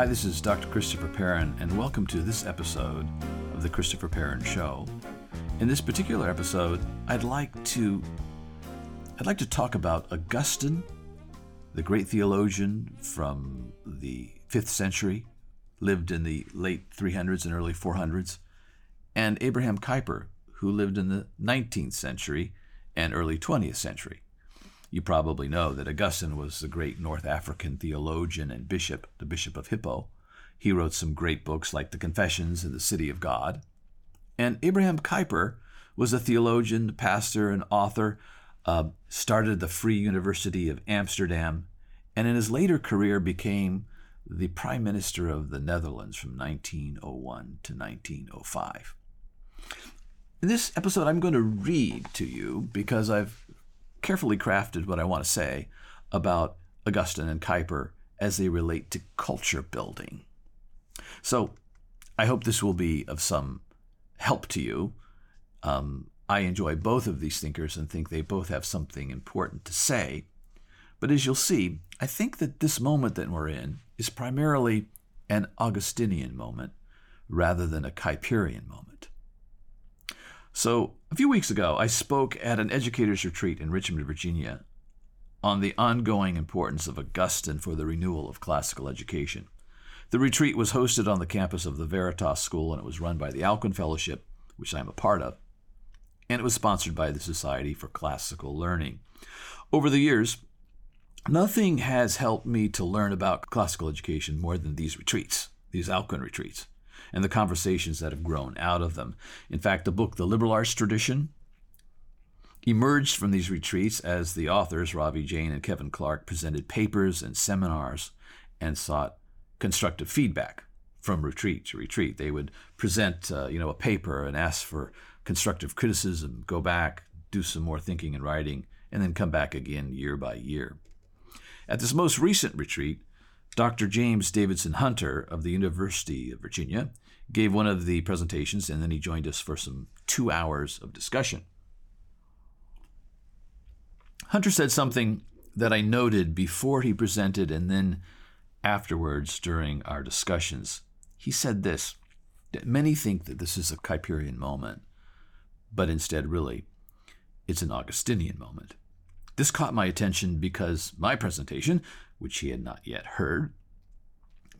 Hi, this is Dr. Christopher Perrin, and welcome to this episode of The Christopher Perrin Show. In this particular episode, I'd like to I'd like to talk about Augustine, the great theologian from the 5th century, lived in the late 300s and early 400s, and Abraham Kuyper, who lived in the 19th century and early 20th century. You probably know that Augustine was the great North African theologian and bishop, the Bishop of Hippo. He wrote some great books like The Confessions and The City of God. And Abraham Kuyper was a theologian, pastor, and author, uh, started the Free University of Amsterdam, and in his later career became the Prime Minister of the Netherlands from 1901 to 1905. In this episode, I'm going to read to you because I've carefully crafted what I want to say about Augustine and Kuyper as they relate to culture building. So I hope this will be of some help to you. Um, I enjoy both of these thinkers and think they both have something important to say. But as you'll see, I think that this moment that we're in is primarily an Augustinian moment rather than a Kuyperian moment. So, a few weeks ago, I spoke at an educators' retreat in Richmond, Virginia, on the ongoing importance of Augustine for the renewal of classical education. The retreat was hosted on the campus of the Veritas School and it was run by the Alcuin Fellowship, which I'm a part of, and it was sponsored by the Society for Classical Learning. Over the years, nothing has helped me to learn about classical education more than these retreats, these Alcuin retreats and the conversations that have grown out of them. In fact, the book, The Liberal Arts Tradition, emerged from these retreats as the authors, Ravi Jain and Kevin Clark, presented papers and seminars and sought constructive feedback from retreat to retreat. They would present, uh, you know, a paper and ask for constructive criticism, go back, do some more thinking and writing, and then come back again year by year. At this most recent retreat, Dr. James Davidson Hunter of the University of Virginia gave one of the presentations, and then he joined us for some two hours of discussion. Hunter said something that I noted before he presented and then afterwards during our discussions. He said this that many think that this is a Kuyperian moment, but instead, really, it's an Augustinian moment. This caught my attention because my presentation, which he had not yet heard,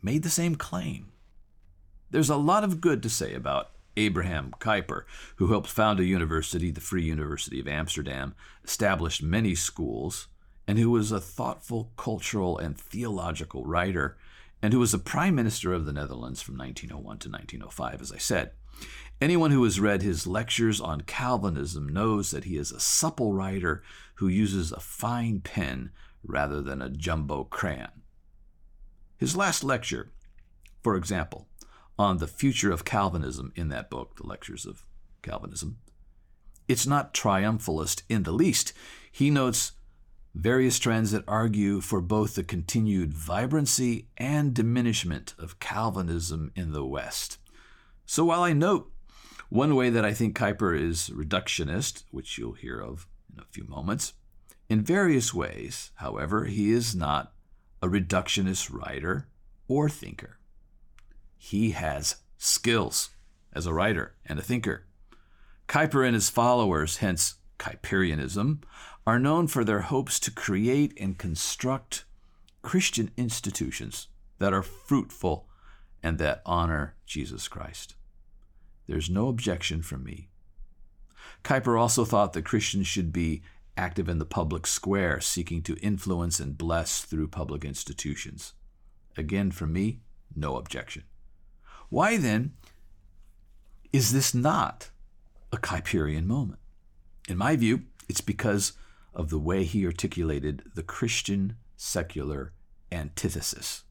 made the same claim. There's a lot of good to say about Abraham Kuyper, who helped found a university, the Free University of Amsterdam, established many schools, and who was a thoughtful cultural and theological writer, and who was the Prime Minister of the Netherlands from 1901 to 1905, as I said. Anyone who has read his lectures on Calvinism knows that he is a supple writer who uses a fine pen rather than a jumbo crayon. His last lecture, for example, on the future of Calvinism in that book, The Lectures of Calvinism, it's not triumphalist in the least. He notes various trends that argue for both the continued vibrancy and diminishment of Calvinism in the West. So while I note one way that I think Kuyper is reductionist, which you'll hear of in a few moments, in various ways, however, he is not a reductionist writer or thinker. He has skills as a writer and a thinker. Kuyper and his followers, hence Kuyperianism, are known for their hopes to create and construct Christian institutions that are fruitful and that honor Jesus Christ. There's no objection from me. Kuyper also thought that Christians should be active in the public square, seeking to influence and bless through public institutions. Again, for me, no objection. Why then is this not a Kuyperian moment? In my view, it's because of the way he articulated the Christian secular antithesis.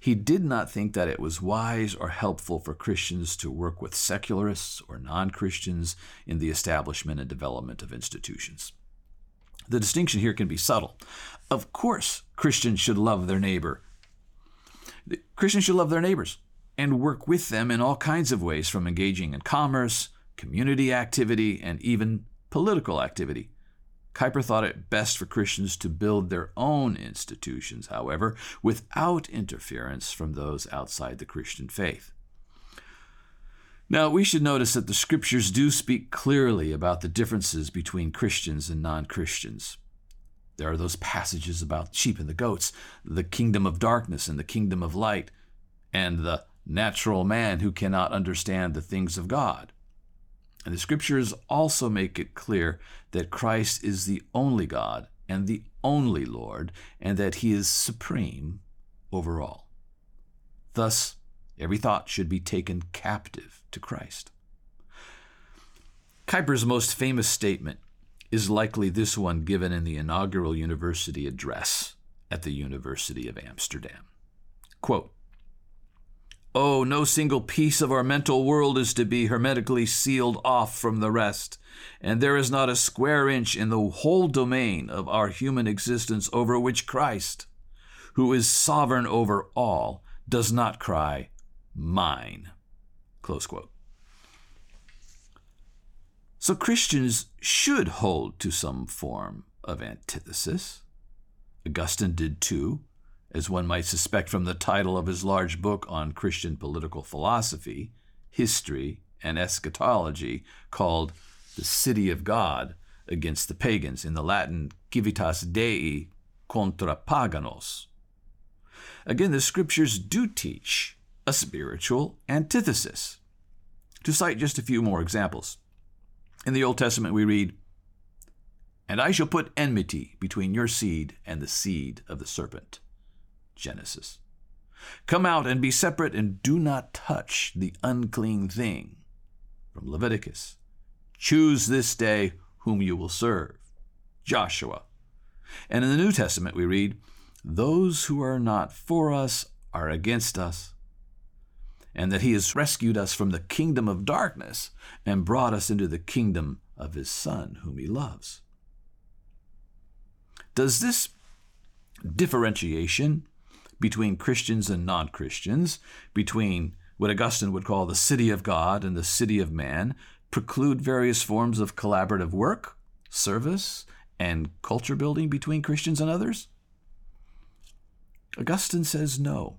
He did not think that it was wise or helpful for Christians to work with secularists or non Christians in the establishment and development of institutions. The distinction here can be subtle. Of course, Christians should love their neighbor. Christians should love their neighbors and work with them in all kinds of ways, from engaging in commerce, community activity, and even political activity. Kuyper thought it best for Christians to build their own institutions, however, without interference from those outside the Christian faith. Now, we should notice that the scriptures do speak clearly about the differences between Christians and non Christians. There are those passages about sheep and the goats, the kingdom of darkness and the kingdom of light, and the natural man who cannot understand the things of God. And the scriptures also make it clear that Christ is the only God and the only Lord, and that he is supreme over all. Thus, every thought should be taken captive to Christ. Kuyper's most famous statement is likely this one given in the inaugural university address at the University of Amsterdam. Quote, Oh, no single piece of our mental world is to be hermetically sealed off from the rest, and there is not a square inch in the whole domain of our human existence over which Christ, who is sovereign over all, does not cry, Mine. Close quote. So Christians should hold to some form of antithesis. Augustine did too, as one might suspect from the title of his large book on Christian political philosophy, history, and eschatology, called The City of God Against the Pagans, in the Latin Civitas Dei contra Paganos. Again, the scriptures do teach a spiritual antithesis. To cite just a few more examples. In the Old Testament, we read, And I shall put enmity between your seed and the seed of the serpent. Genesis. Come out and be separate and do not touch the unclean thing. From Leviticus. Choose this day whom you will serve. Joshua. And in the New Testament, we read, Those who are not for us are against us and that he has rescued us from the kingdom of darkness and brought us into the kingdom of his Son, whom he loves. Does this differentiation between Christians and non Christians, between what Augustine would call the city of God and the city of man, preclude various forms of collaborative work, service, and culture building between Christians and others? Augustine says no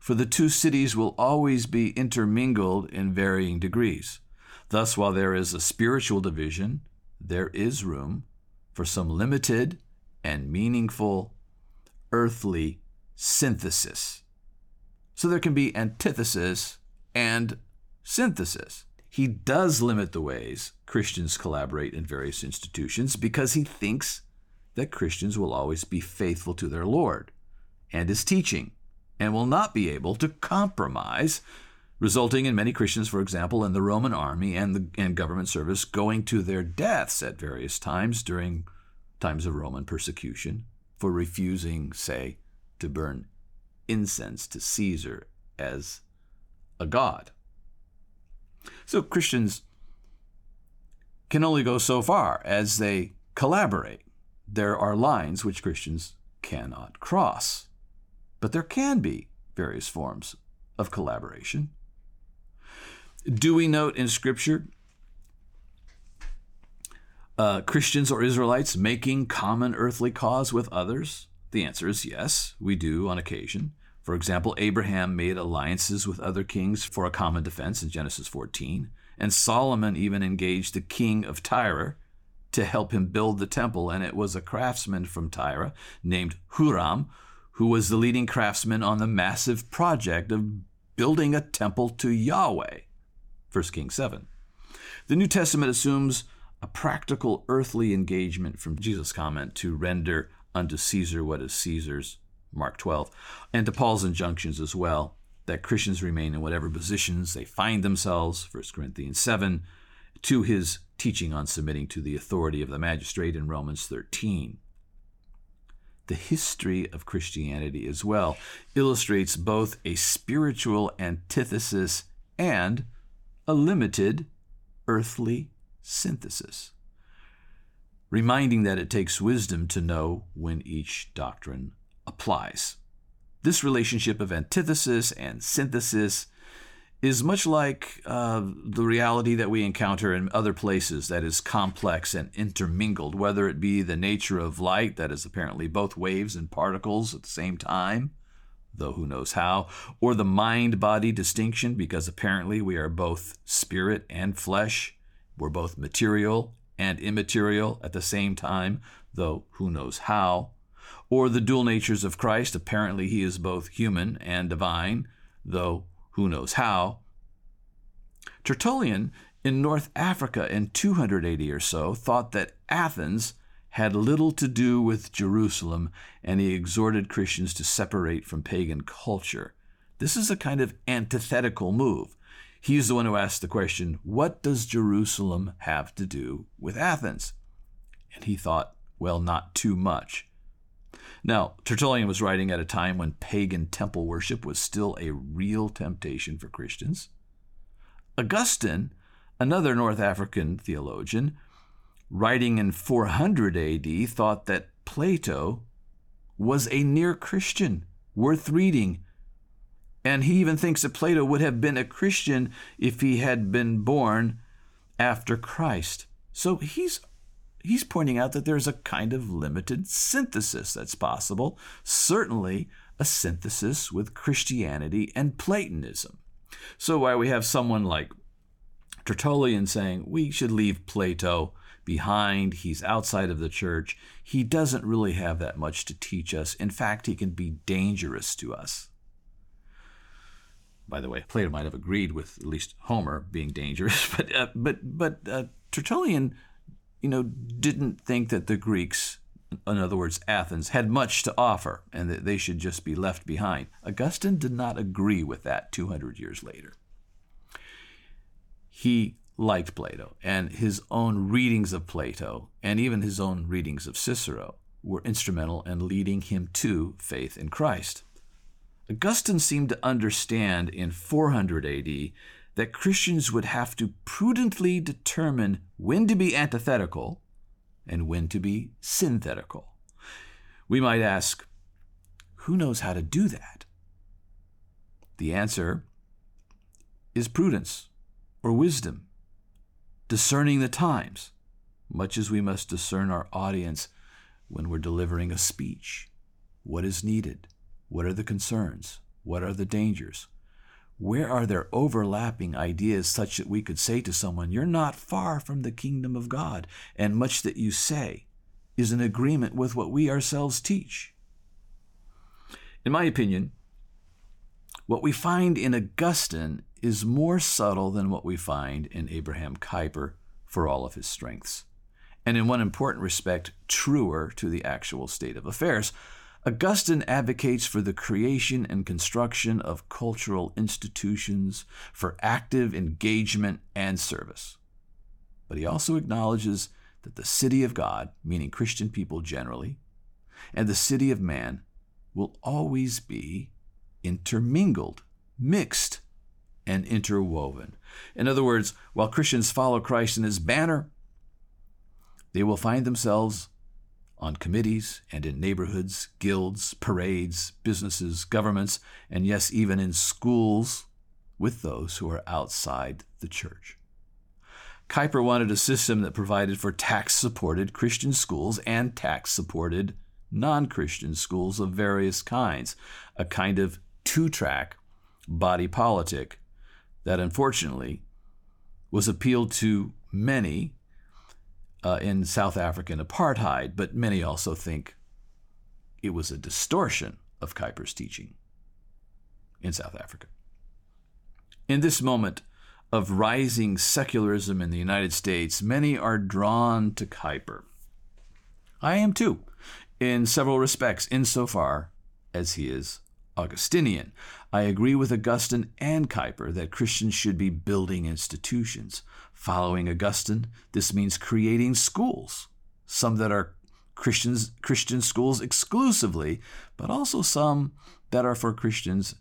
for the two cities will always be intermingled in varying degrees. Thus, while there is a spiritual division, there is room for some limited and meaningful earthly synthesis. So there can be antithesis and synthesis. He does limit the ways Christians collaborate in various institutions because he thinks that Christians will always be faithful to their Lord and his teaching and will not be able to compromise, resulting in many Christians, for example, in the Roman army and, the, and government service going to their deaths at various times during times of Roman persecution for refusing, say, to burn incense to Caesar as a god. So Christians can only go so far as they collaborate. There are lines which Christians cannot cross. But there can be various forms of collaboration. Do we note in Scripture uh, Christians or Israelites making common earthly cause with others? The answer is yes, we do on occasion. For example, Abraham made alliances with other kings for a common defense in Genesis 14, and Solomon even engaged the king of Tyre to help him build the temple, and it was a craftsman from Tyre named Huram who was the leading craftsman on the massive project of building a temple to Yahweh. 1 Kings 7. The New Testament assumes a practical earthly engagement from Jesus' comment to render unto Caesar what is Caesar's, Mark 12, and to Paul's injunctions as well, that Christians remain in whatever positions they find themselves, 1 Corinthians 7, to his teaching on submitting to the authority of the magistrate in Romans 13 the history of Christianity as well illustrates both a spiritual antithesis and a limited earthly synthesis, reminding that it takes wisdom to know when each doctrine applies. This relationship of antithesis and synthesis is much like uh, the reality that we encounter in other places that is complex and intermingled, whether it be the nature of light, that is apparently both waves and particles at the same time, though who knows how, or the mind body distinction, because apparently we are both spirit and flesh, we're both material and immaterial at the same time, though who knows how, or the dual natures of Christ, apparently he is both human and divine, though who knows how. Tertullian in North Africa in 280 or so thought that Athens had little to do with Jerusalem, and he exhorted Christians to separate from pagan culture. This is a kind of antithetical move. He's the one who asked the question, What does Jerusalem have to do with Athens? And he thought, Well, not too much. Now, Tertullian was writing at a time when pagan temple worship was still a real temptation for Christians. Augustine, another North African theologian, writing in 400 AD, thought that Plato was a near Christian, worth reading. And he even thinks that Plato would have been a Christian if he had been born after Christ. So he's he's pointing out that there's a kind of limited synthesis that's possible, certainly a synthesis with Christianity and Platonism. So while we have someone like Tertullian saying we should leave Plato behind, he's outside of the church, he doesn't really have that much to teach us. In fact, he can be dangerous to us. By the way, Plato might have agreed with at least Homer being dangerous, but uh, but but uh, Tertullian you know, didn't think that the Greeks, in other words, Athens, had much to offer and that they should just be left behind. Augustine did not agree with that 200 years later. He liked Plato, and his own readings of Plato, and even his own readings of Cicero, were instrumental in leading him to faith in Christ. Augustine seemed to understand in 400 AD that Christians would have to prudently determine when to be antithetical and when to be synthetical. We might ask, who knows how to do that? The answer is prudence or wisdom, discerning the times, much as we must discern our audience when we're delivering a speech. What is needed? What are the concerns? What are the dangers? Where are there overlapping ideas such that we could say to someone, You're not far from the kingdom of God, and much that you say is in agreement with what we ourselves teach? In my opinion, what we find in Augustine is more subtle than what we find in Abraham Kuyper for all of his strengths, and in one important respect, truer to the actual state of affairs. Augustine advocates for the creation and construction of cultural institutions for active engagement and service. But he also acknowledges that the city of God, meaning Christian people generally, and the city of man will always be intermingled, mixed, and interwoven. In other words, while Christians follow Christ in his banner, they will find themselves on committees and in neighborhoods, guilds, parades, businesses, governments, and yes, even in schools with those who are outside the church. Kuyper wanted a system that provided for tax supported Christian schools and tax supported non Christian schools of various kinds, a kind of two track body politic that unfortunately was appealed to many uh, in South African apartheid, but many also think it was a distortion of Kuyper's teaching in South Africa. In this moment of rising secularism in the United States, many are drawn to Kuyper. I am too, in several respects, insofar as he is Augustinian. I agree with Augustine and Kuyper that Christians should be building institutions. Following Augustine, this means creating schools, some that are Christians, Christian schools exclusively, but also some that are for Christians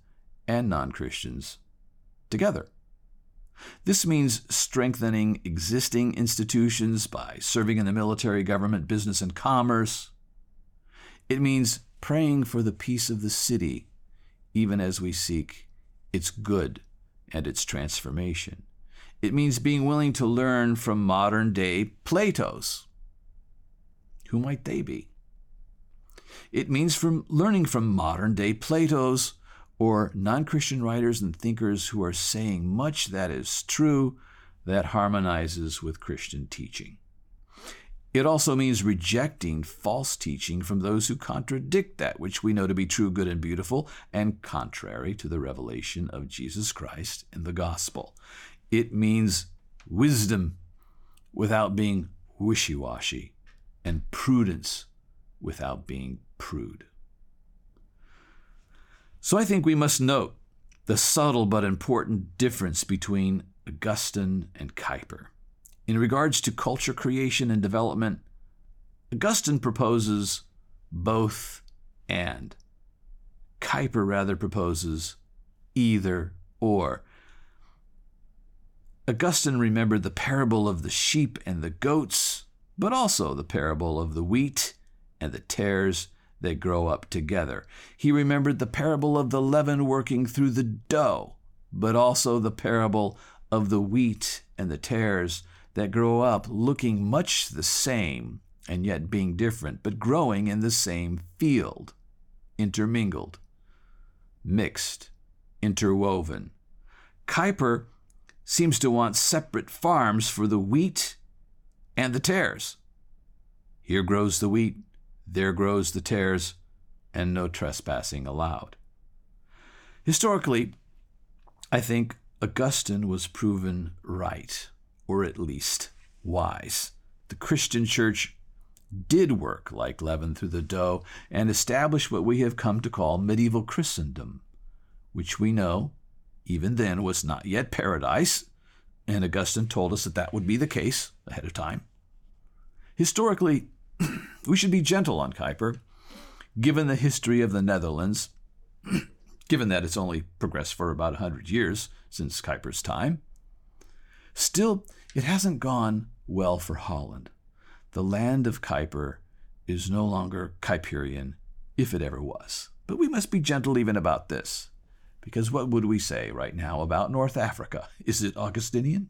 and non Christians together. This means strengthening existing institutions by serving in the military, government, business, and commerce. It means praying for the peace of the city even as we seek its good and its transformation. It means being willing to learn from modern day Platos. Who might they be? It means from learning from modern day Platos or non Christian writers and thinkers who are saying much that is true that harmonizes with Christian teaching. It also means rejecting false teaching from those who contradict that which we know to be true, good, and beautiful, and contrary to the revelation of Jesus Christ in the gospel. It means wisdom without being wishy washy, and prudence without being prude. So I think we must note the subtle but important difference between Augustine and Kuyper. In regards to culture creation and development, Augustine proposes both and. Kuyper rather proposes either or. Augustine remembered the parable of the sheep and the goats, but also the parable of the wheat and the tares that grow up together. He remembered the parable of the leaven working through the dough, but also the parable of the wheat and the tares that grow up looking much the same and yet being different, but growing in the same field, intermingled, mixed, interwoven. Kuyper seems to want separate farms for the wheat and the tares. Here grows the wheat, there grows the tares, and no trespassing allowed. Historically, I think Augustine was proven right or at least wise. The Christian church did work like leaven through the dough and establish what we have come to call medieval Christendom, which we know, even then, was not yet paradise, and Augustine told us that that would be the case ahead of time. Historically, we should be gentle on Kuyper, given the history of the Netherlands, given that it's only progressed for about 100 years since Kuyper's time. Still, it hasn't gone well for Holland. The land of Kuyper is no longer Kuyperian, if it ever was. But we must be gentle even about this, because what would we say right now about North Africa? Is it Augustinian?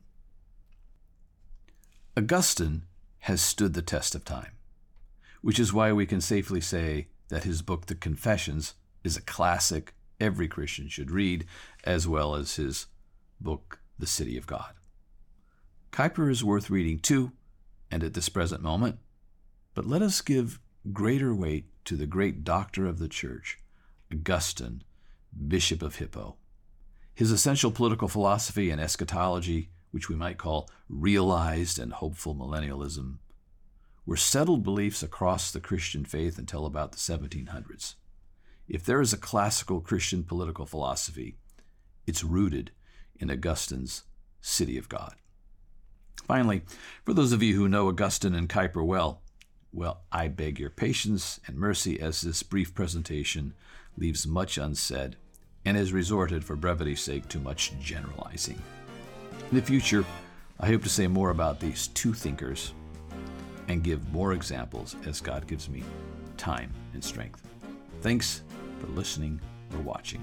Augustine has stood the test of time, which is why we can safely say that his book, The Confessions, is a classic every Christian should read, as well as his book, The City of God. Kuyper is worth reading too, and at this present moment, but let us give greater weight to the great doctor of the church, Augustine, Bishop of Hippo. His essential political philosophy and eschatology, which we might call realized and hopeful millennialism, were settled beliefs across the Christian faith until about the 1700s. If there is a classical Christian political philosophy, it's rooted in Augustine's City of God. Finally, for those of you who know Augustine and Kuyper well, well, I beg your patience and mercy as this brief presentation leaves much unsaid and has resorted, for brevity's sake, to much generalizing. In the future, I hope to say more about these two thinkers and give more examples as God gives me time and strength. Thanks for listening or watching.